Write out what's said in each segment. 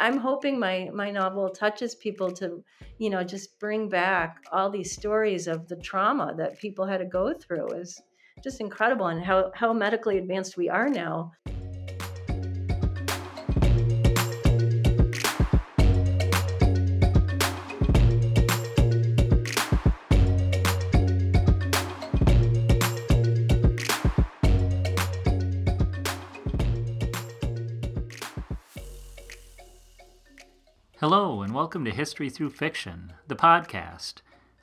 I'm hoping my my novel touches people to, you know, just bring back all these stories of the trauma that people had to go through is just incredible and how how medically advanced we are now. Welcome to History Through Fiction, the podcast.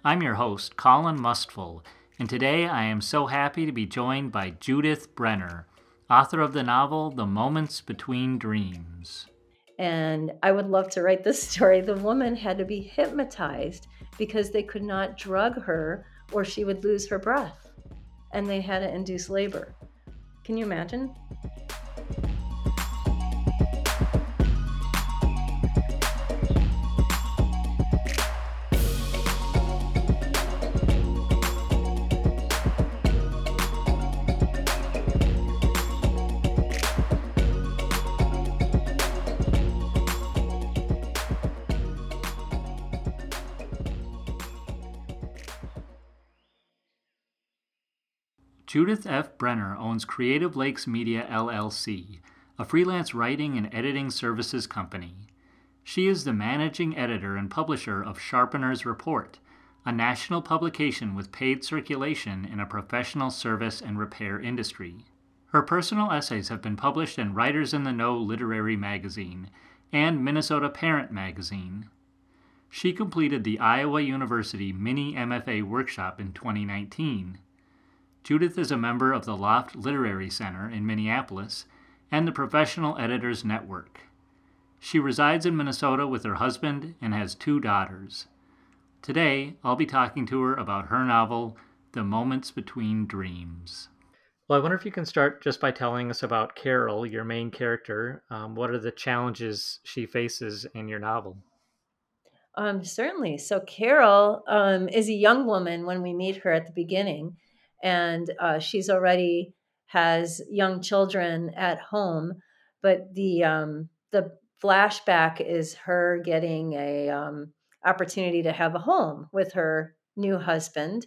I'm your host, Colin Mustful, and today I am so happy to be joined by Judith Brenner, author of the novel The Moments Between Dreams. And I would love to write this story. The woman had to be hypnotized because they could not drug her or she would lose her breath. And they had to induce labor. Can you imagine? Judith F. Brenner owns Creative Lakes Media LLC, a freelance writing and editing services company. She is the managing editor and publisher of Sharpener's Report, a national publication with paid circulation in a professional service and repair industry. Her personal essays have been published in Writers in the Know Literary Magazine and Minnesota Parent Magazine. She completed the Iowa University Mini MFA workshop in 2019. Judith is a member of the Loft Literary Center in Minneapolis and the Professional Editors Network. She resides in Minnesota with her husband and has two daughters. Today, I'll be talking to her about her novel, The Moments Between Dreams. Well, I wonder if you can start just by telling us about Carol, your main character. Um, what are the challenges she faces in your novel? Um, certainly. So, Carol um, is a young woman when we meet her at the beginning and uh, she's already has young children at home but the um, the flashback is her getting a um, opportunity to have a home with her new husband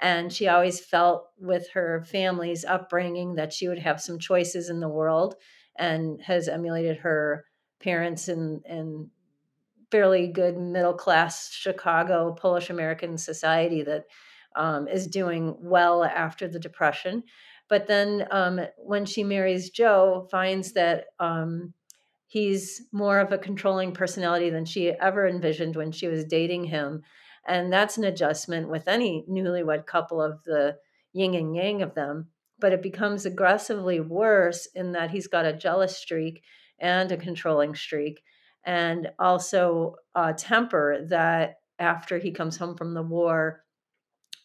and she always felt with her family's upbringing that she would have some choices in the world and has emulated her parents in, in fairly good middle class chicago polish american society that um, is doing well after the depression. But then um, when she marries Joe, finds that um, he's more of a controlling personality than she ever envisioned when she was dating him. And that's an adjustment with any newlywed couple of the yin and yang of them. But it becomes aggressively worse in that he's got a jealous streak and a controlling streak, and also a temper that after he comes home from the war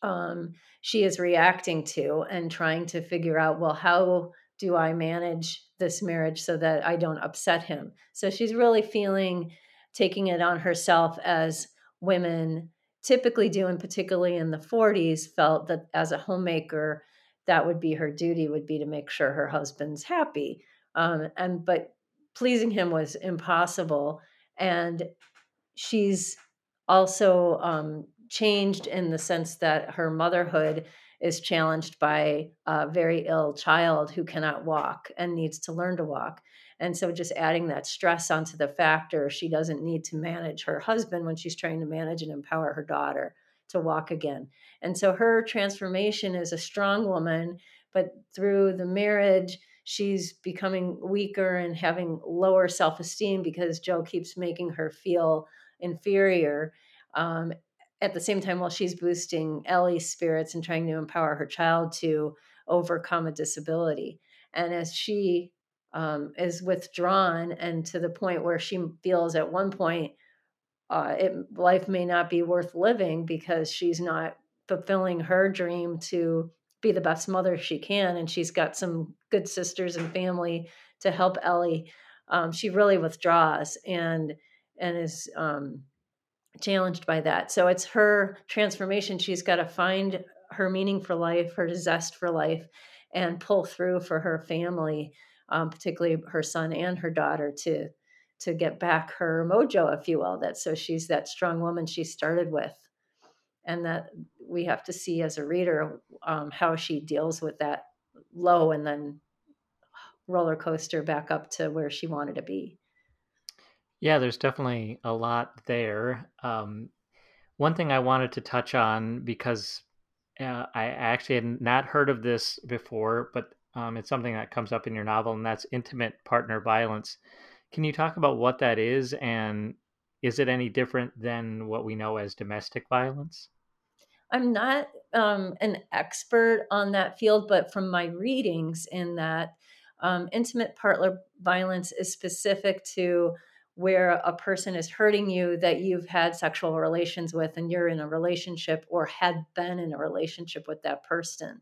um, she is reacting to and trying to figure out well how do i manage this marriage so that i don't upset him? So she's really feeling taking it on herself as women typically do and particularly in the 40s felt that as a homemaker that would be her duty would be to make sure her husband's happy um, and but pleasing him was impossible and she's also um, changed in the sense that her motherhood is challenged by a very ill child who cannot walk and needs to learn to walk. And so, just adding that stress onto the factor, she doesn't need to manage her husband when she's trying to manage and empower her daughter to walk again. And so, her transformation is a strong woman, but through the marriage, she's becoming weaker and having lower self esteem because Joe keeps making her feel inferior. Um, at the same time while she's boosting Ellie's spirits and trying to empower her child to overcome a disability. And as she um, is withdrawn and to the point where she feels at one point uh, it, life may not be worth living because she's not fulfilling her dream to be the best mother she can. And she's got some good sisters and family to help Ellie. Um, she really withdraws and and is um, challenged by that. So it's her transformation. She's got to find her meaning for life, her zest for life, and pull through for her family, um, particularly her son and her daughter, to to get back her mojo, if you will. That so she's that strong woman she started with, and that we have to see as a reader um, how she deals with that low and then roller coaster back up to where she wanted to be. Yeah, there's definitely a lot there. Um, one thing I wanted to touch on because uh, I actually had not heard of this before, but um, it's something that comes up in your novel, and that's intimate partner violence. Can you talk about what that is, and is it any different than what we know as domestic violence? I'm not um, an expert on that field, but from my readings in that, um, intimate partner violence is specific to where a person is hurting you that you've had sexual relations with and you're in a relationship or had been in a relationship with that person.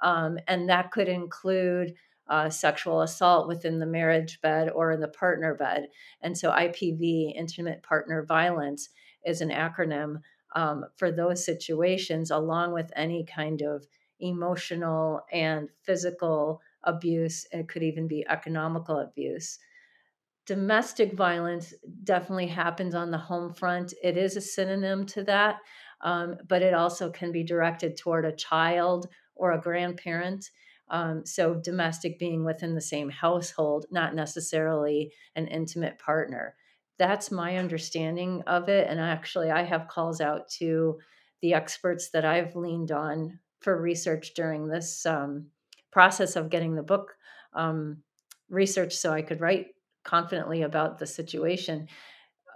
Um, and that could include uh, sexual assault within the marriage bed or in the partner bed. And so, IPV, intimate partner violence, is an acronym um, for those situations, along with any kind of emotional and physical abuse. It could even be economical abuse domestic violence definitely happens on the home front. It is a synonym to that, um, but it also can be directed toward a child or a grandparent. Um, so, domestic being within the same household, not necessarily an intimate partner. That's my understanding of it. And actually, I have calls out to the experts that I've leaned on for research during this um, process of getting the book um, research so I could write confidently about the situation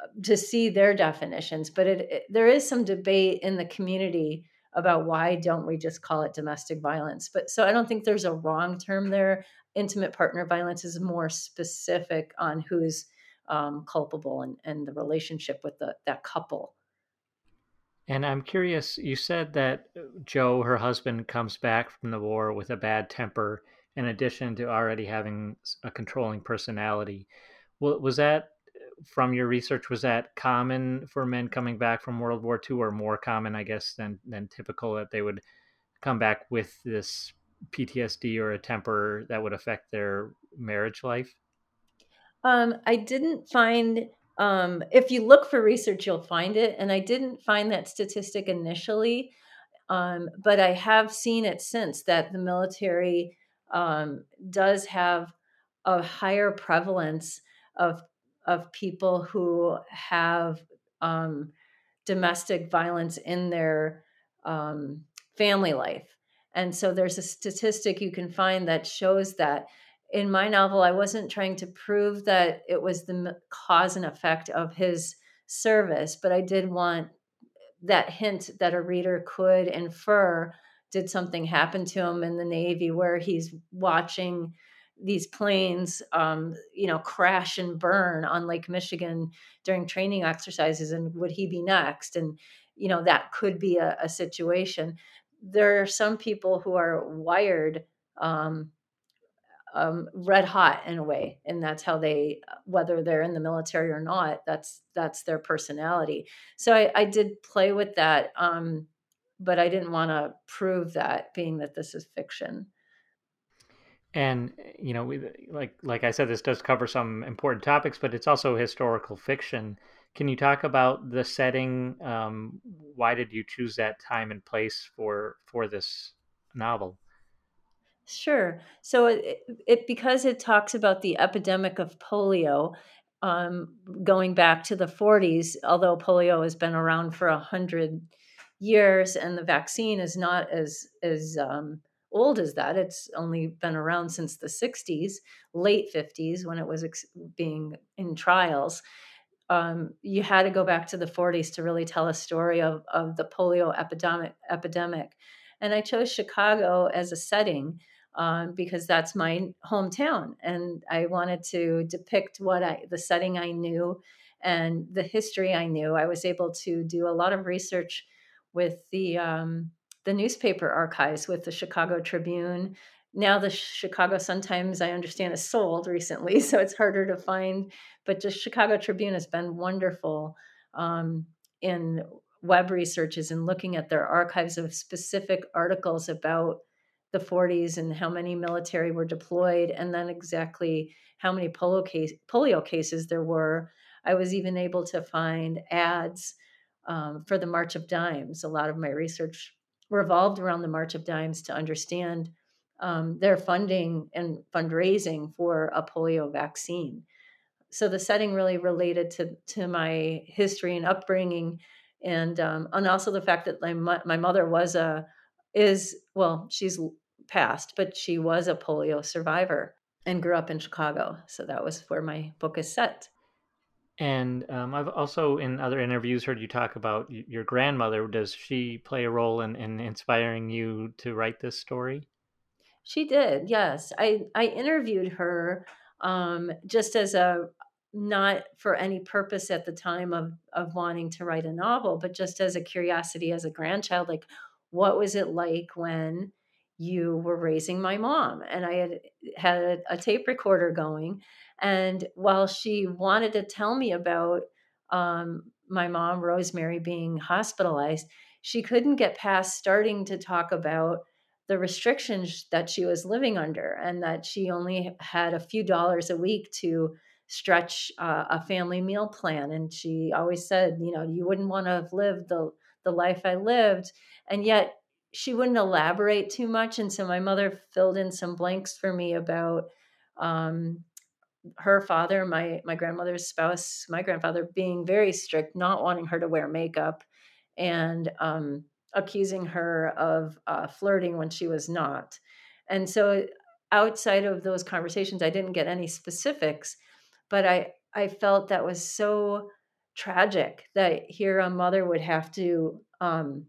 uh, to see their definitions but it, it, there is some debate in the community about why don't we just call it domestic violence but so i don't think there's a wrong term there. Intimate partner violence is more specific on who's um, culpable and, and the relationship with the, that couple. And i'm curious you said that uh, joe her husband comes back from the war with a bad temper in addition to already having a controlling personality. Was that from your research? Was that common for men coming back from World War II, or more common, I guess, than than typical that they would come back with this PTSD or a temper that would affect their marriage life? Um, I didn't find. Um, if you look for research, you'll find it, and I didn't find that statistic initially, um, but I have seen it since that the military um, does have a higher prevalence of of people who have um, domestic violence in their um, family life. And so there's a statistic you can find that shows that. In my novel, I wasn't trying to prove that it was the cause and effect of his service, but I did want that hint that a reader could infer did something happen to him in the Navy where he's watching these planes, um, you know, crash and burn on Lake Michigan during training exercises, and would he be next? And you know, that could be a, a situation. There are some people who are wired um, um, red hot in a way, and that's how they, whether they're in the military or not, that's that's their personality. So I, I did play with that. Um, but I didn't want to prove that, being that this is fiction. And you know, we, like like I said, this does cover some important topics, but it's also historical fiction. Can you talk about the setting? Um, why did you choose that time and place for for this novel? Sure. So it, it because it talks about the epidemic of polio, um, going back to the 40s. Although polio has been around for a hundred years, and the vaccine is not as as um, old as that. It's only been around since the 60s, late 50s, when it was ex- being in trials. Um, you had to go back to the 40s to really tell a story of, of the polio epidemic epidemic. And I chose Chicago as a setting um, because that's my hometown, and I wanted to depict what I the setting I knew and the history I knew. I was able to do a lot of research with the um, the newspaper archives with the Chicago Tribune. Now the Chicago Sun Times, I understand, is sold recently, so it's harder to find. But just Chicago Tribune has been wonderful um, in web researches and looking at their archives of specific articles about the 40s and how many military were deployed, and then exactly how many polio, case, polio cases there were. I was even able to find ads um, for the March of Dimes. A lot of my research revolved around the March of Dimes to understand um, their funding and fundraising for a polio vaccine. So the setting really related to to my history and upbringing, and um, and also the fact that my my mother was a is well she's passed, but she was a polio survivor and grew up in Chicago. So that was where my book is set. And um, I've also in other interviews heard you talk about your grandmother. Does she play a role in, in inspiring you to write this story? She did, yes. I, I interviewed her um, just as a not for any purpose at the time of of wanting to write a novel, but just as a curiosity as a grandchild, like what was it like when you were raising my mom? And I had had a, tape recorder going and while she wanted to tell me about um, my mom, Rosemary, being hospitalized, she couldn't get past starting to talk about the restrictions that she was living under and that she only had a few dollars a week to stretch uh, a family meal plan. And she always said, you know, you wouldn't want to have lived the, the life I lived. And yet she wouldn't elaborate too much. And so my mother filled in some blanks for me about um, her father, my my grandmother's spouse, my grandfather being very strict, not wanting her to wear makeup, and um, accusing her of uh, flirting when she was not. And so, outside of those conversations, I didn't get any specifics, but I I felt that was so tragic that here a mother would have to um,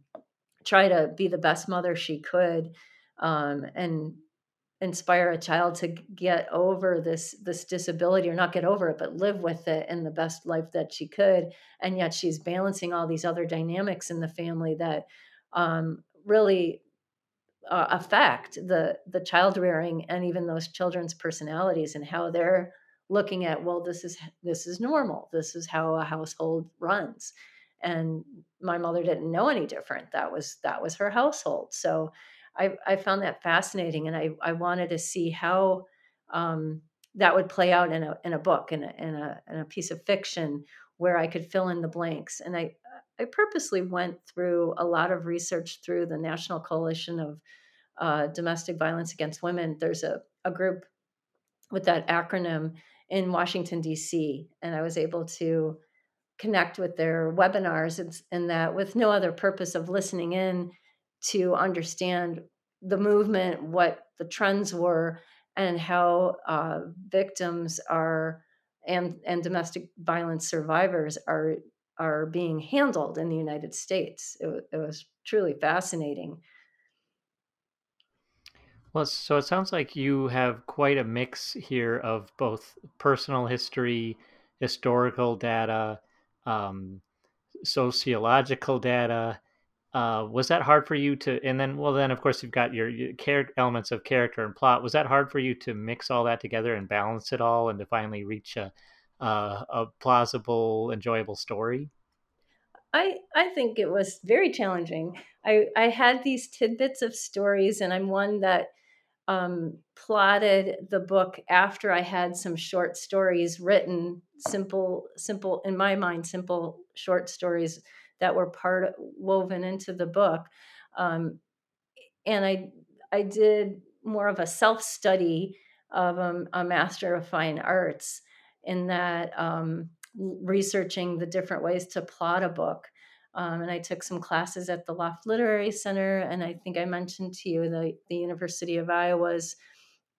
try to be the best mother she could um, and inspire a child to get over this this disability or not get over it but live with it in the best life that she could and yet she's balancing all these other dynamics in the family that um, really uh, affect the the child rearing and even those children's personalities and how they're looking at well this is this is normal. This is how a household runs and my mother didn't know any different that was that was her household so I, I found that fascinating, and I, I wanted to see how um, that would play out in a in a book in a, in a in a piece of fiction where I could fill in the blanks. And I I purposely went through a lot of research through the National Coalition of uh, Domestic Violence Against Women. There's a, a group with that acronym in Washington D.C., and I was able to connect with their webinars and, and that with no other purpose of listening in to understand the movement, what the trends were, and how uh, victims are and and domestic violence survivors are are being handled in the United States. It, it was truly fascinating. Well, so it sounds like you have quite a mix here of both personal history, historical data, um, sociological data, uh, was that hard for you to and then well then of course you've got your, your char- elements of character and plot was that hard for you to mix all that together and balance it all and to finally reach a, uh, a plausible enjoyable story I, I think it was very challenging. I, I had these tidbits of stories, and I'm one that um, plotted the book after I had some short stories written, simple, simple in my mind, simple short stories that were part of, woven into the book. Um, and I I did more of a self study of a, a, Master of Fine Arts in that um, researching the different ways to plot a book. Um, and I took some classes at the Loft Literary Center, and I think I mentioned to you the, the University of Iowa's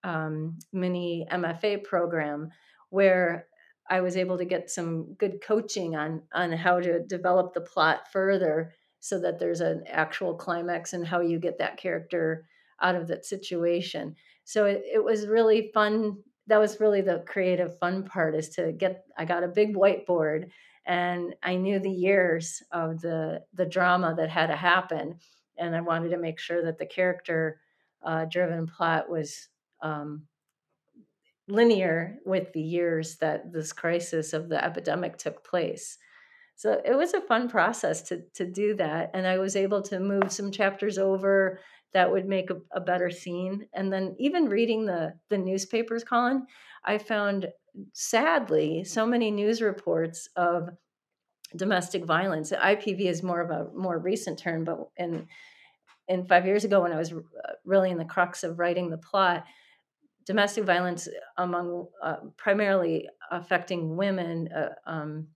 um, mini MFA program, where I was able to get some good coaching on on how to develop the plot further so that there's an actual climax and how you get that character out of that situation. So it, it was really fun. That was really the creative fun part is to get I got a big whiteboard and I knew the years of the the drama that had to happen and I wanted to make sure that the character uh, driven plot was um, linear with the years that this crisis of the epidemic took place. So it was a fun process to to do that, and I was able to move some chapters over that would make a, a better scene. And then even reading the the newspapers, Colin, I found sadly so many news reports of domestic violence. IPV is more of a more recent term, but in in five years ago when I was uh, really in the crux of writing the plot, domestic violence among uh, primarily affecting women, uh, um,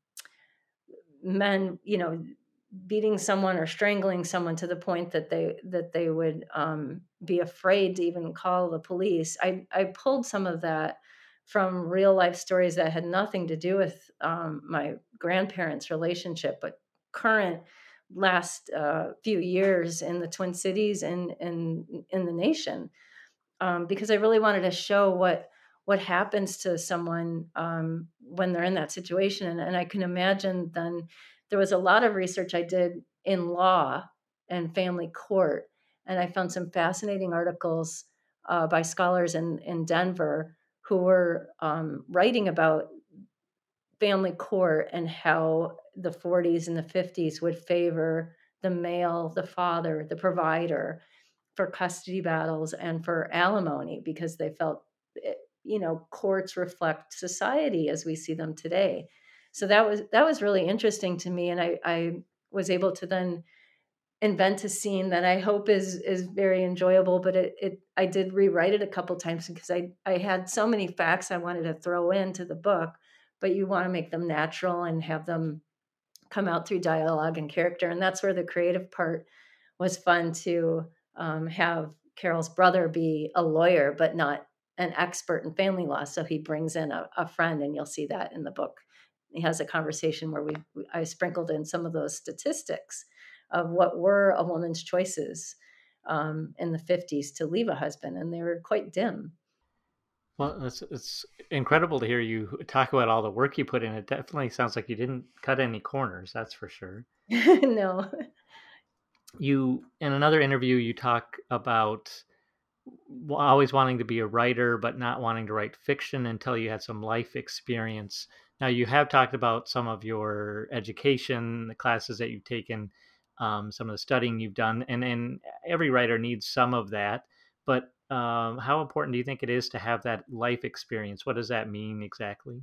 men, you know, beating someone or strangling someone to the point that they that they would um, be afraid to even call the police. I I pulled some of that from real life stories that had nothing to do with um, my grandparents' relationship, but current last uh, few years in the Twin Cities and in in the nation, um, because I really wanted to show what what happens to someone um, when they're in that situation, and, and I can imagine then there was a lot of research I did in law and family court, and I found some fascinating articles uh, by scholars in in Denver who were um, writing about family court and how the 40s and the 50s would favor the male, the father, the provider for custody battles and for alimony because they felt, eh, you know, courts reflect society as we see them today. So that was that was really interesting to me, and I, I was able to then invent a scene that I hope is is very enjoyable. But it, it I did rewrite it a couple times because I I had so many facts I wanted to throw into the book, but you want to make them natural and have them come out through dialogue and character, and that's where the creative part was fun to um, have Carol's brother be a lawyer, but not an expert in family law. So he brings in a, a friend, and you'll see that in the book. He has a conversation where we I sprinkled in some of those statistics of what were a woman's choices um, in the 50s to leave a husband, and they were quite dim. Well, it's, it's incredible to hear you talk about all the work you put in. It definitely sounds like you didn't cut any corners, that's for sure. no. You, in another interview, you talk about always wanting to be a writer, but not wanting to write fiction until you had some life experience. Now, you have talked about some of your education, the classes that you've taken um, some of the studying you've done, and and every writer needs some of that. But um, how important do you think it is to have that life experience? What does that mean exactly?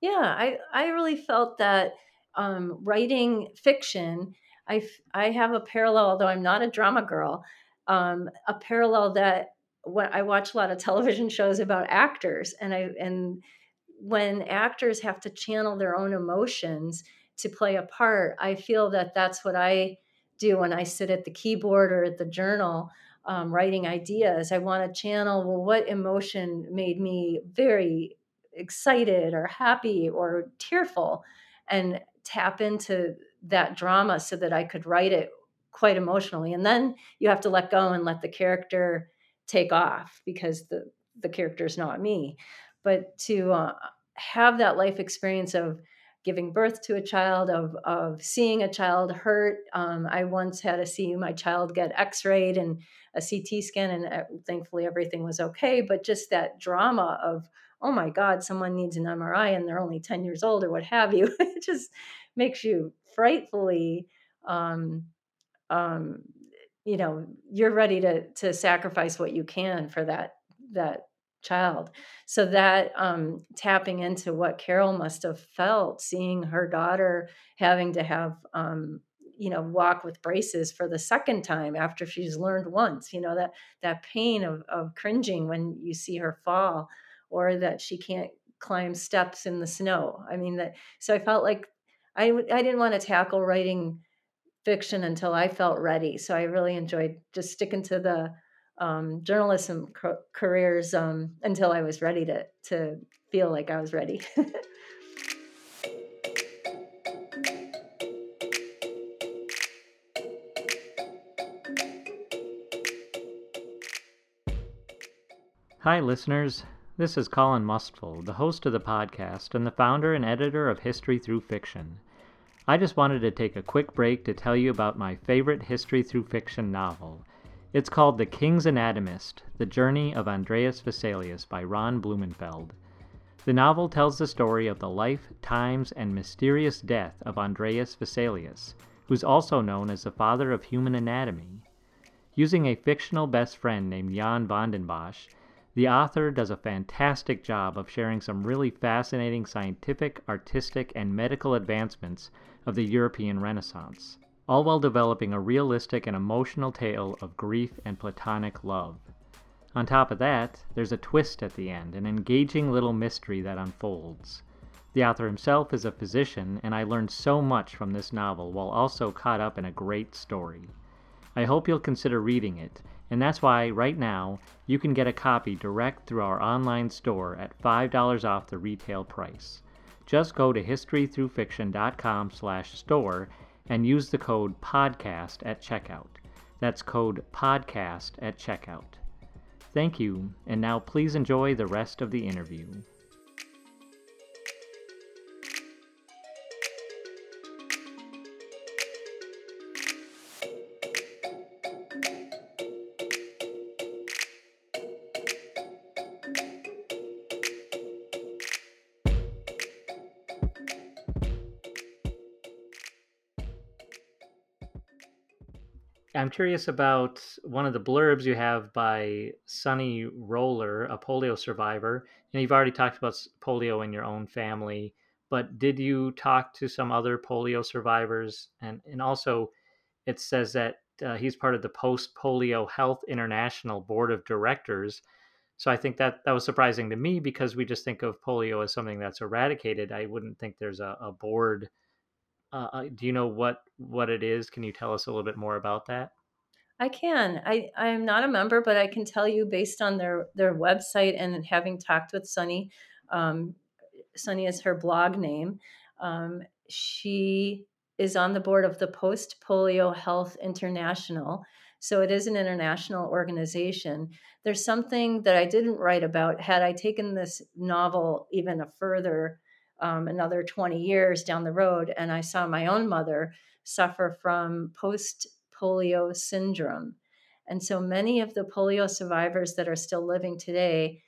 Yeah, I I really felt that um, writing fiction, I I have a parallel, although I'm not a drama girl, um, a parallel that I watch a lot of television shows about actors, and I and when actors have to channel their own emotions to play a part. I feel that that's what I do when I sit at the keyboard or at the journal um, writing ideas. I want to channel, well, what emotion made me very excited or happy or tearful and tap into that drama so that I could write it quite emotionally. And then you have to let go and let the character take off because the the character is not me. But to uh, have that life experience of giving birth to a child, of, of seeing a child hurt. Um, I once had to see my child get x rayed and a CT scan, and uh, thankfully everything was okay. But just that drama of, oh my God, someone needs an MRI and they're only 10 years old or what have you, it just makes you frightfully. Um, um, you know, you're ready to to sacrifice what you can for that that child. So that um, tapping into what Carol must have felt, seeing her daughter having to have, um, you know, walk with braces for the second time after she's learned once, you know, that that pain of, of cringing when you see her fall, or that she can't climb steps in the snow. I mean that. So I felt like I I didn't want to tackle writing fiction until I felt ready. So I really enjoyed just sticking to the um, journalism co- careers um, until I was ready to to feel like I was ready. Hi, listeners. This is Colin Mustful, the host of the podcast and the founder and editor of History Through Fiction. I just wanted to take a quick break to tell you about my favorite History Through Fiction novel. It's called The King's Anatomist The Journey of Andreas Vesalius by Ron Blumenfeld. The novel tells the story of the life, times, and mysterious death of Andreas Vesalius, who's also known as the father of human anatomy. Using a fictional best friend named Jan van den Bosch, the author does a fantastic job of sharing some really fascinating scientific, artistic, and medical advancements of the European Renaissance, all while developing a realistic and emotional tale of grief and platonic love. On top of that, there's a twist at the end, an engaging little mystery that unfolds. The author himself is a physician, and I learned so much from this novel while also caught up in a great story. I hope you'll consider reading it, and that's why right now you can get a copy direct through our online store at $5 off the retail price. Just go to historythroughfiction.com/store and use the code podcast at checkout. That's code podcast at checkout. Thank you, and now please enjoy the rest of the interview. I'm curious about one of the blurbs you have by Sunny Roller, a polio survivor. And you've already talked about polio in your own family, but did you talk to some other polio survivors? And and also, it says that uh, he's part of the Post Polio Health International Board of Directors. So I think that that was surprising to me because we just think of polio as something that's eradicated. I wouldn't think there's a, a board uh, uh, do you know what what it is? Can you tell us a little bit more about that? I can. I I am not a member, but I can tell you based on their their website and having talked with Sunny. Um, Sunny is her blog name. Um, she is on the board of the Post Polio Health International. So it is an international organization. There's something that I didn't write about. Had I taken this novel even a further um, another 20 years down the road, and I saw my own mother suffer from post polio syndrome. And so many of the polio survivors that are still living today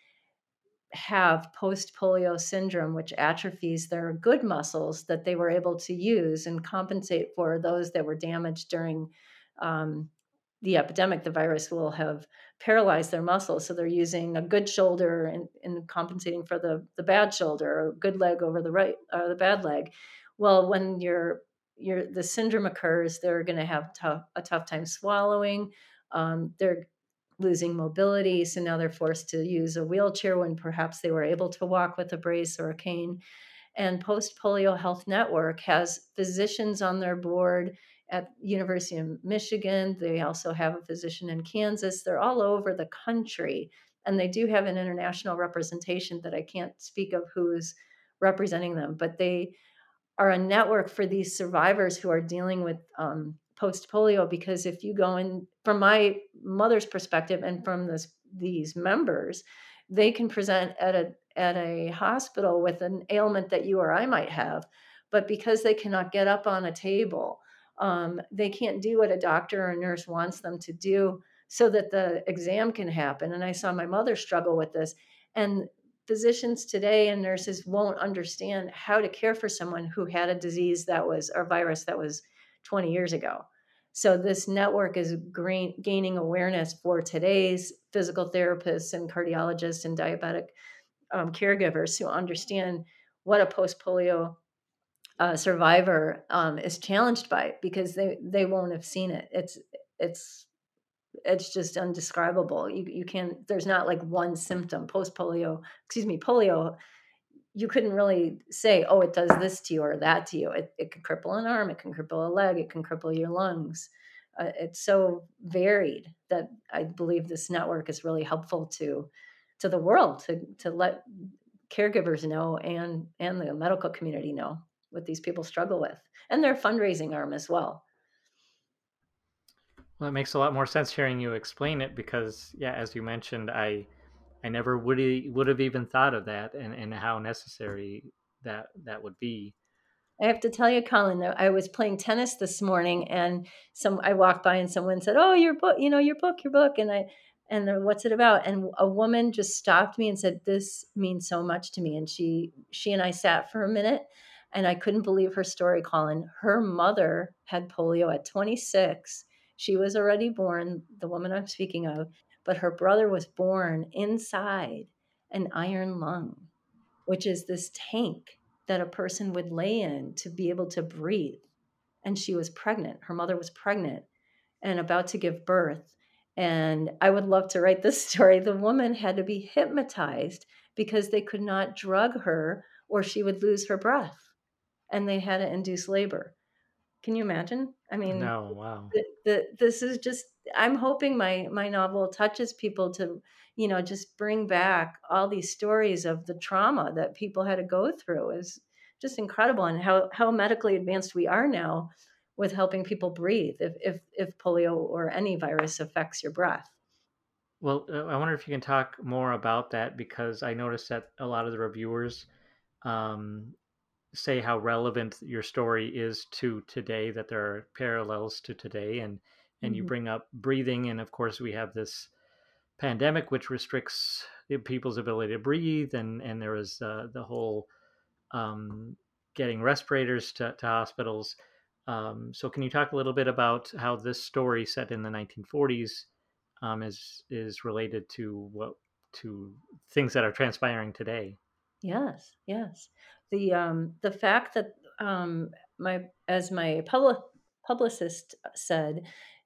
have post polio syndrome, which atrophies their good muscles that they were able to use and compensate for those that were damaged during um, the epidemic, the virus will have paralyzed their muscles. So they're using a good shoulder and, compensating for the, the bad shoulder, or good leg over the right, or the bad leg. Well, when your your the syndrome occurs, they're going to have tough, a tough time swallowing. Um, they're losing mobility, so now they're forced to use a wheelchair when perhaps they were able to walk with a brace or a cane. And Post Polio Health Network has physicians on their board at University of Michigan. They also have a physician in Kansas. They're all over the country, and they do have an international representation that I can't speak of who's representing them, but they are a network for these survivors who are dealing with um, post polio. Because if you go in, from my mother's perspective and from this, these members, they can present at a at a hospital with an ailment that you or I might have, but because they cannot get up on a table um, they can't do what a doctor or a nurse wants them to do so that the exam can happen. And I saw my mother struggle with this. And physicians today and nurses won't understand how to care for someone who had a disease that was, or virus that was 20 years ago. So this network is gaining awareness for today's physical therapists and cardiologists and diabetic um, caregivers who understand what a post polio uh, survivor um, is challenged by because they they won't have seen it. It's it's it's just undescribable. You you can't. There's not like one symptom post polio. Excuse me, polio. You couldn't really say, oh, it does this to you or that to you. It it can cripple an arm. It can cripple a leg. It can cripple your lungs. Uh, it's so varied that I believe this network is really helpful to to the world to to let caregivers know and and the medical community know what these people struggle with and their fundraising arm as well. Well, it makes a lot more sense hearing you explain it because, yeah, as you mentioned, I I never would would have even thought of that and, and how necessary that that would be. I have to tell you, Colin, that I was playing tennis this morning, and some I walked by and someone said, "Oh, your book, you know, your book, your book," and I and what's it about? And a woman just stopped me and said, "This means so much to me." And she she and I sat for a minute, and I couldn't believe her story, Colin. Her mother had polio at 26. She was already born, the woman I'm speaking of, but her brother was born inside an iron lung, which is this tank that a person would lay in to be able to breathe. And she was pregnant. Her mother was pregnant and about to give birth. And I would love to write this story. The woman had to be hypnotized because they could not drug her or she would lose her breath. And they had to induce labor. Can you imagine? I mean, no, wow. The, the, this is just. I'm hoping my my novel touches people to, you know, just bring back all these stories of the trauma that people had to go through. is just incredible, and how how medically advanced we are now with helping people breathe. If if if polio or any virus affects your breath. Well, uh, I wonder if you can talk more about that because I noticed that a lot of the reviewers um, say how relevant your story is to today that there are parallels to today and and mm-hmm. you bring up breathing and of course we have this pandemic which restricts people's ability to breathe and and there was uh, the whole um, getting respirators to, to hospitals. Um, so can you talk a little bit about how this story set in the 1940s um, is is related to what to things that are transpiring today? Yes yes the um, the fact that um, my as my public, publicist said,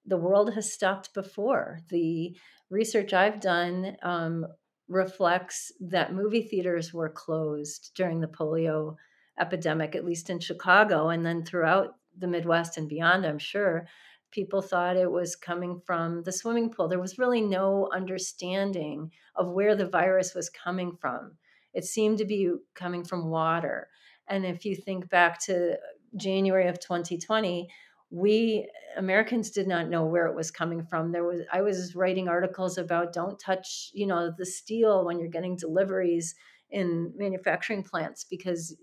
the world has stopped before. The research I've done um, reflects that movie theaters were closed during the polio epidemic, at least in Chicago, and then throughout the Midwest and beyond. I'm sure people thought it was coming from the swimming pool. There was really no understanding of where the virus was coming from. It seemed to be coming from water. And if you think back to January of 2020, we Americans did not know where it was coming from. There was I was writing articles about don't touch, you know, the steel when you're getting deliveries in manufacturing plants because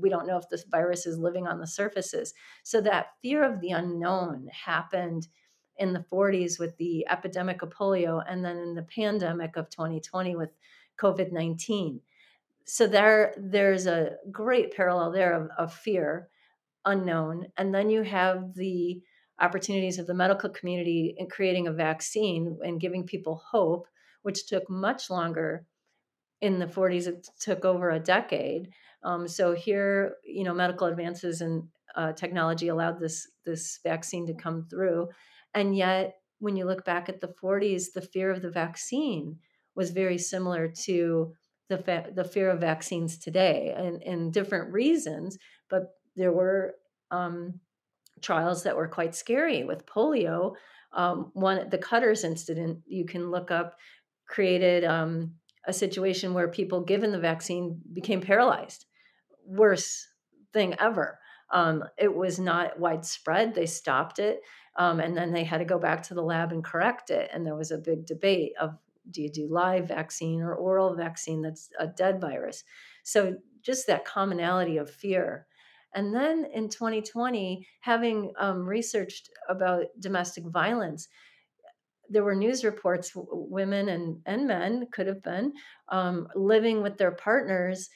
we don't know if this virus is living on the surfaces. So that fear of the unknown happened in the 40s with the epidemic of polio and then in the pandemic of 2020 with COVID-19 so there there's a great parallel there of, of fear unknown and then you have the opportunities of the medical community in creating a vaccine and giving people hope which took much longer in the 40s it took over a decade. Um, so here you know medical advances and uh, technology allowed this this vaccine to come through and yet when you look back at the 40s the fear of the vaccine was very similar to the fa- the fear of vaccines today, and in different reasons. But there were um, trials that were quite scary with polio. Um, one, the Cutters incident, you can look up, created um, a situation where people given the vaccine became paralyzed. Worst thing ever. Um, it was not widespread. They stopped it. Um, and then they had to go back to the lab and correct it. And there was a big debate of do you do live vaccine or oral vaccine that's a dead virus? So just that commonality of fear. And then in 2020, having um, researched about domestic violence, there were news reports women and, and men could have been um, living with their partners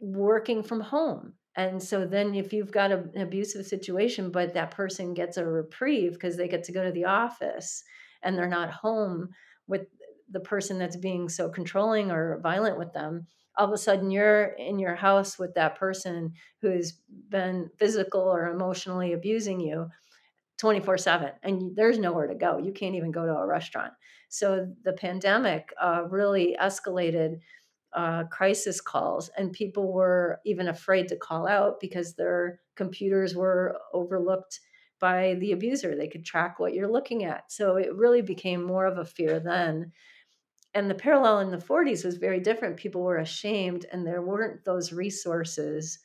working from home and so then if you've got a, an abusive situation but that person gets a reprieve because they get to go to the office and they're not home with the person that's being so controlling or violent with them all of a sudden you're in your house with that person who's been physical or emotionally abusing you 24 7 and there's nowhere to go. You can't even go to a restaurant. So the pandemic uh, really escalated uh, crisis calls and people were even afraid to call out because their computers were overlooked by the abuser. They could track what you're looking at. So it really became more of a fear then and the parallel in the 40s was very different. People were ashamed and there weren't those resources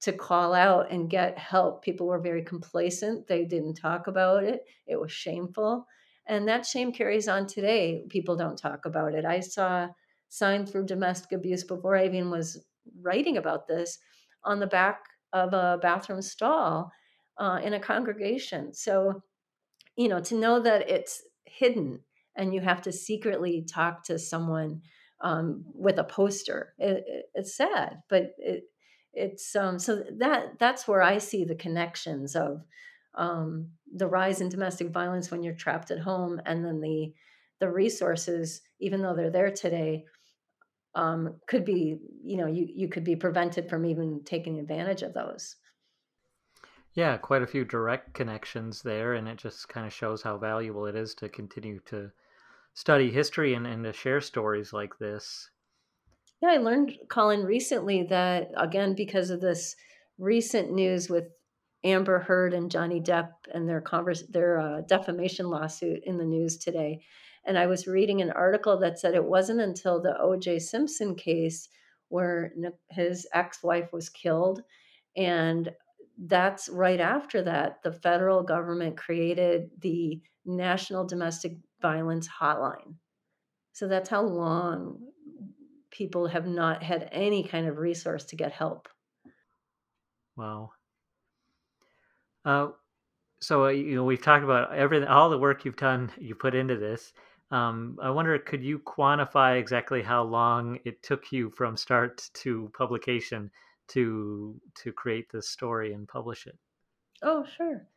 to call out and get help. People were very complacent. They didn't talk about it. It was shameful. And that shame carries on today. People don't talk about it. I saw signs for domestic abuse before i even was writing about this on the back of a bathroom stall uh, in a congregation. So you know to know that it's hidden and you have to secretly talk to someone um, with a poster. It, it, it's sad, but it, it's um, so that that's where I see the connections of um, the rise in domestic violence when you're trapped at home, and then the the resources, even though they're there today, um, could be you know you you could be prevented from even taking advantage of those. Yeah, quite a few direct connections there, and it just kind of shows how valuable it is to continue to study history and, and to share stories like this. Yeah, I learned, Colin, recently that, again, because of this recent news with Amber Heard and Johnny Depp and their converse, their uh, defamation lawsuit in the news today. And I was reading an article that said it wasn't until the O.J. Simpson case where his ex-wife was killed, and that's right after that the federal government created the National Domestic Violence Hotline. So that's how long people have not had any kind of resource to get help. Wow. Uh, so uh, you know we've talked about everything, all the work you've done, you put into this. Um, I wonder, could you quantify exactly how long it took you from start to publication to to create this story and publish it? Oh, sure.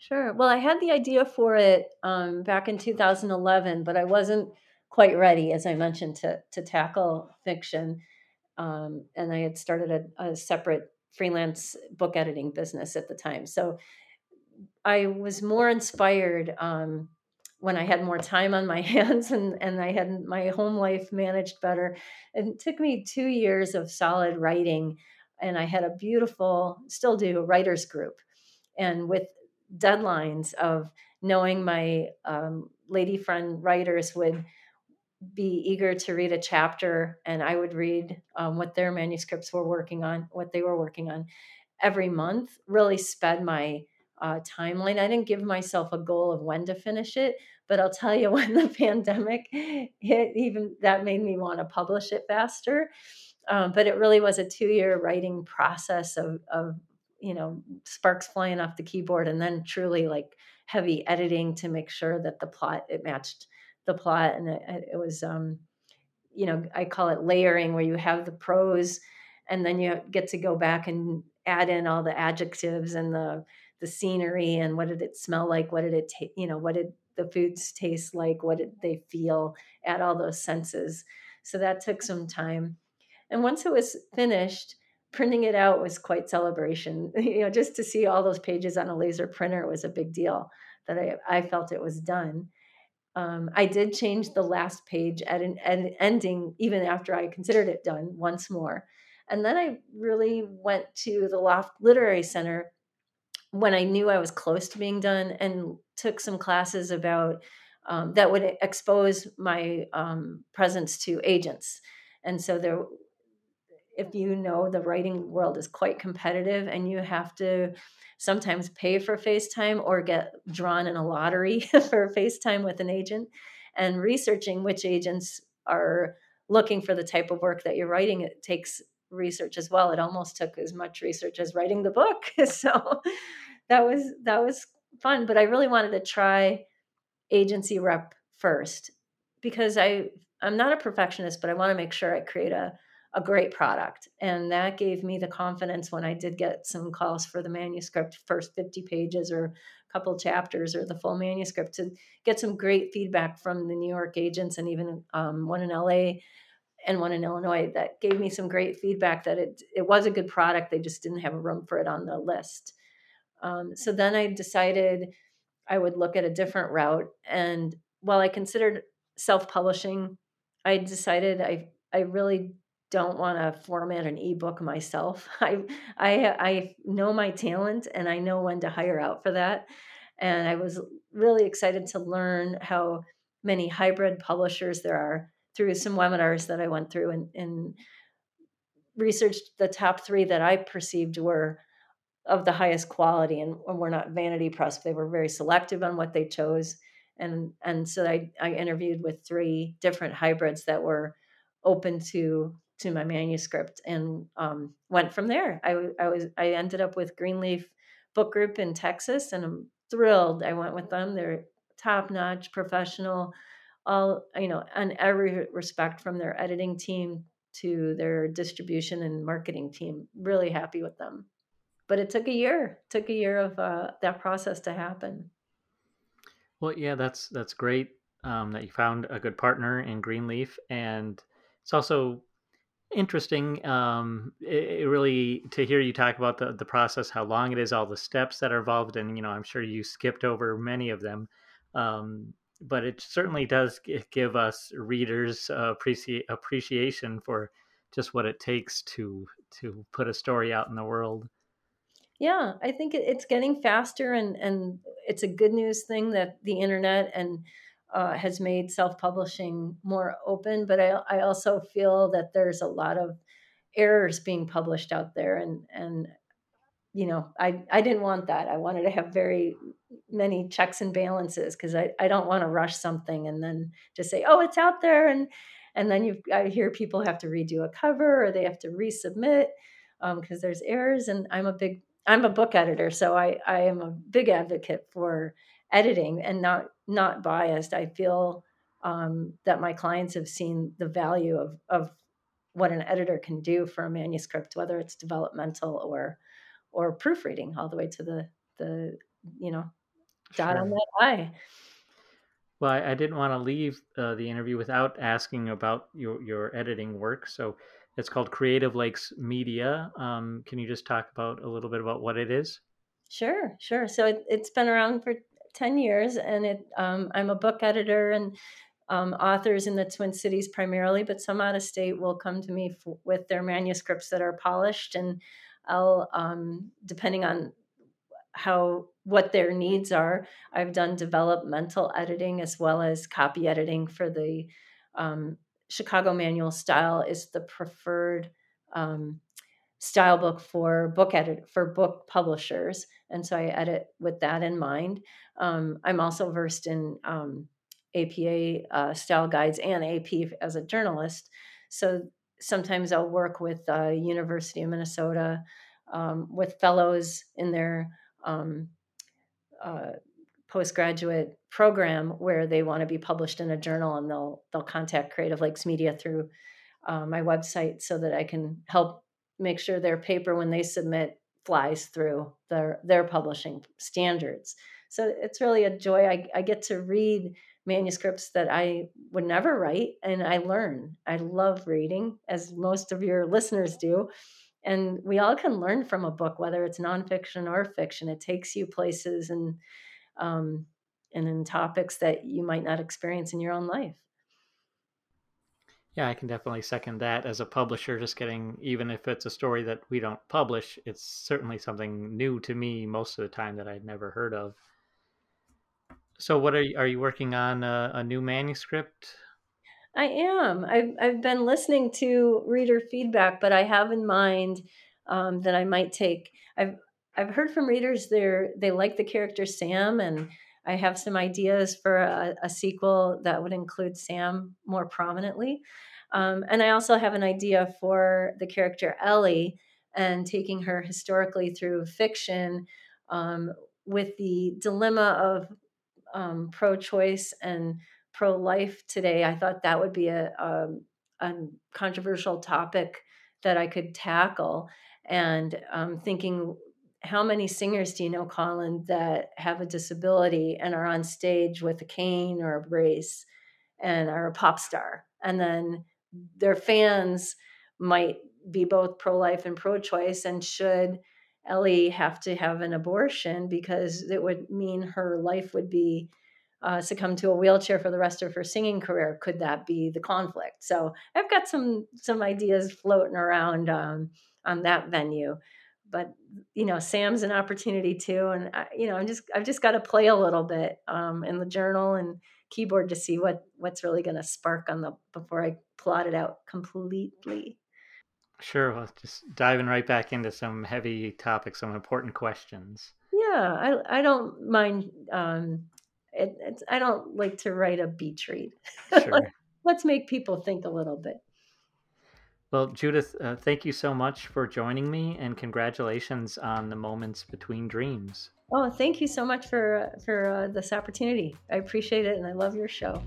Sure. Well, I had the idea for it um, back in 2011, but I wasn't quite ready, as I mentioned, to to tackle fiction. Um, and I had started a, a, separate freelance book editing business at the time, so I was more inspired um, when I had more time on my hands and and I had my home life managed better. It took me two years of solid writing, and I had a beautiful, still do, writers group, and with deadlines of knowing my um, lady friend writers would be eager to read a chapter and i would read um, what their manuscripts were working on what they were working on every month really sped my uh, timeline. I didn't give myself a goal of when to finish it but i'll tell you when the pandemic hit even that made me want to publish it faster. Um, but it really was a two year writing process of, of you know sparks flying off the keyboard and then truly like heavy editing to make sure that the plot it matched the plot and it, it was um you know i call it layering where you have the prose and then you get to go back and add in all the adjectives and the the scenery and what did it smell like? What did it taste you know what did the foods taste like? What did they feel? Add all those senses. So that took some time. And once it was finished printing it out was quite celebration. You know, just to see all those pages on a laser printer was a big deal. That I I felt it was done. Um, I did change the last page at an, at an ending, even after I considered it done once more. And then I really went to the Loft Literary Center when I knew I was close to being done and took some classes about um, that would expose my um, presence to agents. And so there if you know the writing world is quite competitive and you have to sometimes pay for FaceTime or get drawn in a lottery for FaceTime with an agent. And researching which agents are looking for the type of work that you're writing it takes research as well. It almost took as much research as writing the book. So that was that was fun but i really wanted to try agency rep first because i i'm not a perfectionist but i want to make sure i create a a great product. And that gave me the confidence when I did get some calls for the manuscript, first 50 pages or a couple chapters or the full manuscript, to get some great feedback from the New York agents and even um, one in LA and one in Illinois that gave me some great feedback that it, it was a good product. They just didn't have a room for it on the list. Um, so then I decided I would look at a different route. And while I considered self publishing, I decided I, I really don't want to format an ebook myself. I I I know my talent and I know when to hire out for that. And I was really excited to learn how many hybrid publishers there are through some webinars that I went through and, and researched the top three that I perceived were of the highest quality and, and were not vanity press. They were very selective on what they chose. And and so I, I interviewed with three different hybrids that were open to to my manuscript and um, went from there. I, I was I ended up with Greenleaf Book Group in Texas, and I'm thrilled. I went with them. They're top notch, professional, all you know, in every respect from their editing team to their distribution and marketing team. Really happy with them. but it took a year. It took a year of uh, that process to happen. Well, yeah, that's that's great um, that you found a good partner in Greenleaf, and it's also interesting. Um, it, it, really to hear you talk about the the process, how long it is, all the steps that are involved, and you know, I'm sure you skipped over many of them. Um, but it certainly does give us readers uh, appreciate appreciation for just what it takes to to put a story out in the world. Yeah, I think it's getting faster, and and it's a good news thing that the internet and uh, has made self publishing more open. But I I also feel that there's a lot of errors being published out there, and and you know I I didn't want that. I wanted to have very many checks and balances because I I don't want to rush something and then just say oh it's out there and and then you I hear people have to redo a cover or they have to resubmit because um, there's errors. And I'm a big I'm a book editor, so I, I am a big advocate for editing and not not biased. I feel um, that my clients have seen the value of of what an editor can do for a manuscript, whether it's developmental or or proofreading, all the way to the the you know dot sure. on that I. Well, I, I didn't want to leave uh, the interview without asking about your your editing work. So it's called Creative Lakes Media. Um, can you just talk about a little bit about what it is? Sure, sure. So it, has been around for 10 years, and it um, I'm a book editor and um, authors in the Twin Cities primarily, but some out of state will come to me f- with their manuscripts that are polished, and I'll, um, depending on how what their needs are, I've done developmental editing as well as copy editing for the um, Chicago Manual Style is the preferred um, style book for book edit for book publishers, and so I edit with that in mind. Um, I'm also versed in um, APA uh, style guides and AP as a journalist, so sometimes I'll work with uh, University of Minnesota um, with fellows in their um, uh, postgraduate program where they want to be published in a journal and they'll they'll contact creative lakes media through uh, my website so that i can help make sure their paper when they submit flies through their their publishing standards. So it's really a joy. I, I get to read manuscripts that i would never write and i learn. I love reading as most of your listeners do. And we all can learn from a book whether it's nonfiction or fiction. It takes you places and um, and in topics that you might not experience in your own life. Yeah, I can definitely second that. As a publisher, just getting, even if it's a story that we don't publish, it's certainly something new to me most of the time that I'd never heard of. So, what are you, are you working on a, a new manuscript? I am. I've, I've been listening to reader feedback, but I have in mind um, that I might take. I've I've heard from readers they they like the character Sam, and I have some ideas for a, a sequel that would include Sam more prominently. Um, and I also have an idea for the character Ellie and taking her historically through fiction um, with the dilemma of um, pro choice and pro life today. I thought that would be a, a, um, a, controversial topic that I could tackle. And um, thinking how many singers do you know, Colin, that have a disability and are on stage with a cane or a brace and are a pop star? And then their fans might be both pro life and pro choice. And should Ellie have to have an abortion because it would mean her life would be uh, succumb to a wheelchair for the rest of her singing career? Could that be the conflict? So I've got some some ideas floating around um, on that venue but you know sam's an opportunity too and I, you know i'm just i've just got to play a little bit um, in the journal and keyboard to see what what's really going to spark on the before i plot it out completely. Sure well just diving right back into some heavy topics some important questions. Yeah i i don't mind um it, it's i don't like to write a beach read. Sure. let's make people think a little bit well, Judith, uh, thank you so much for joining me, and congratulations on the moments between dreams. Oh, thank you so much for for uh, this opportunity. I appreciate it, and I love your show.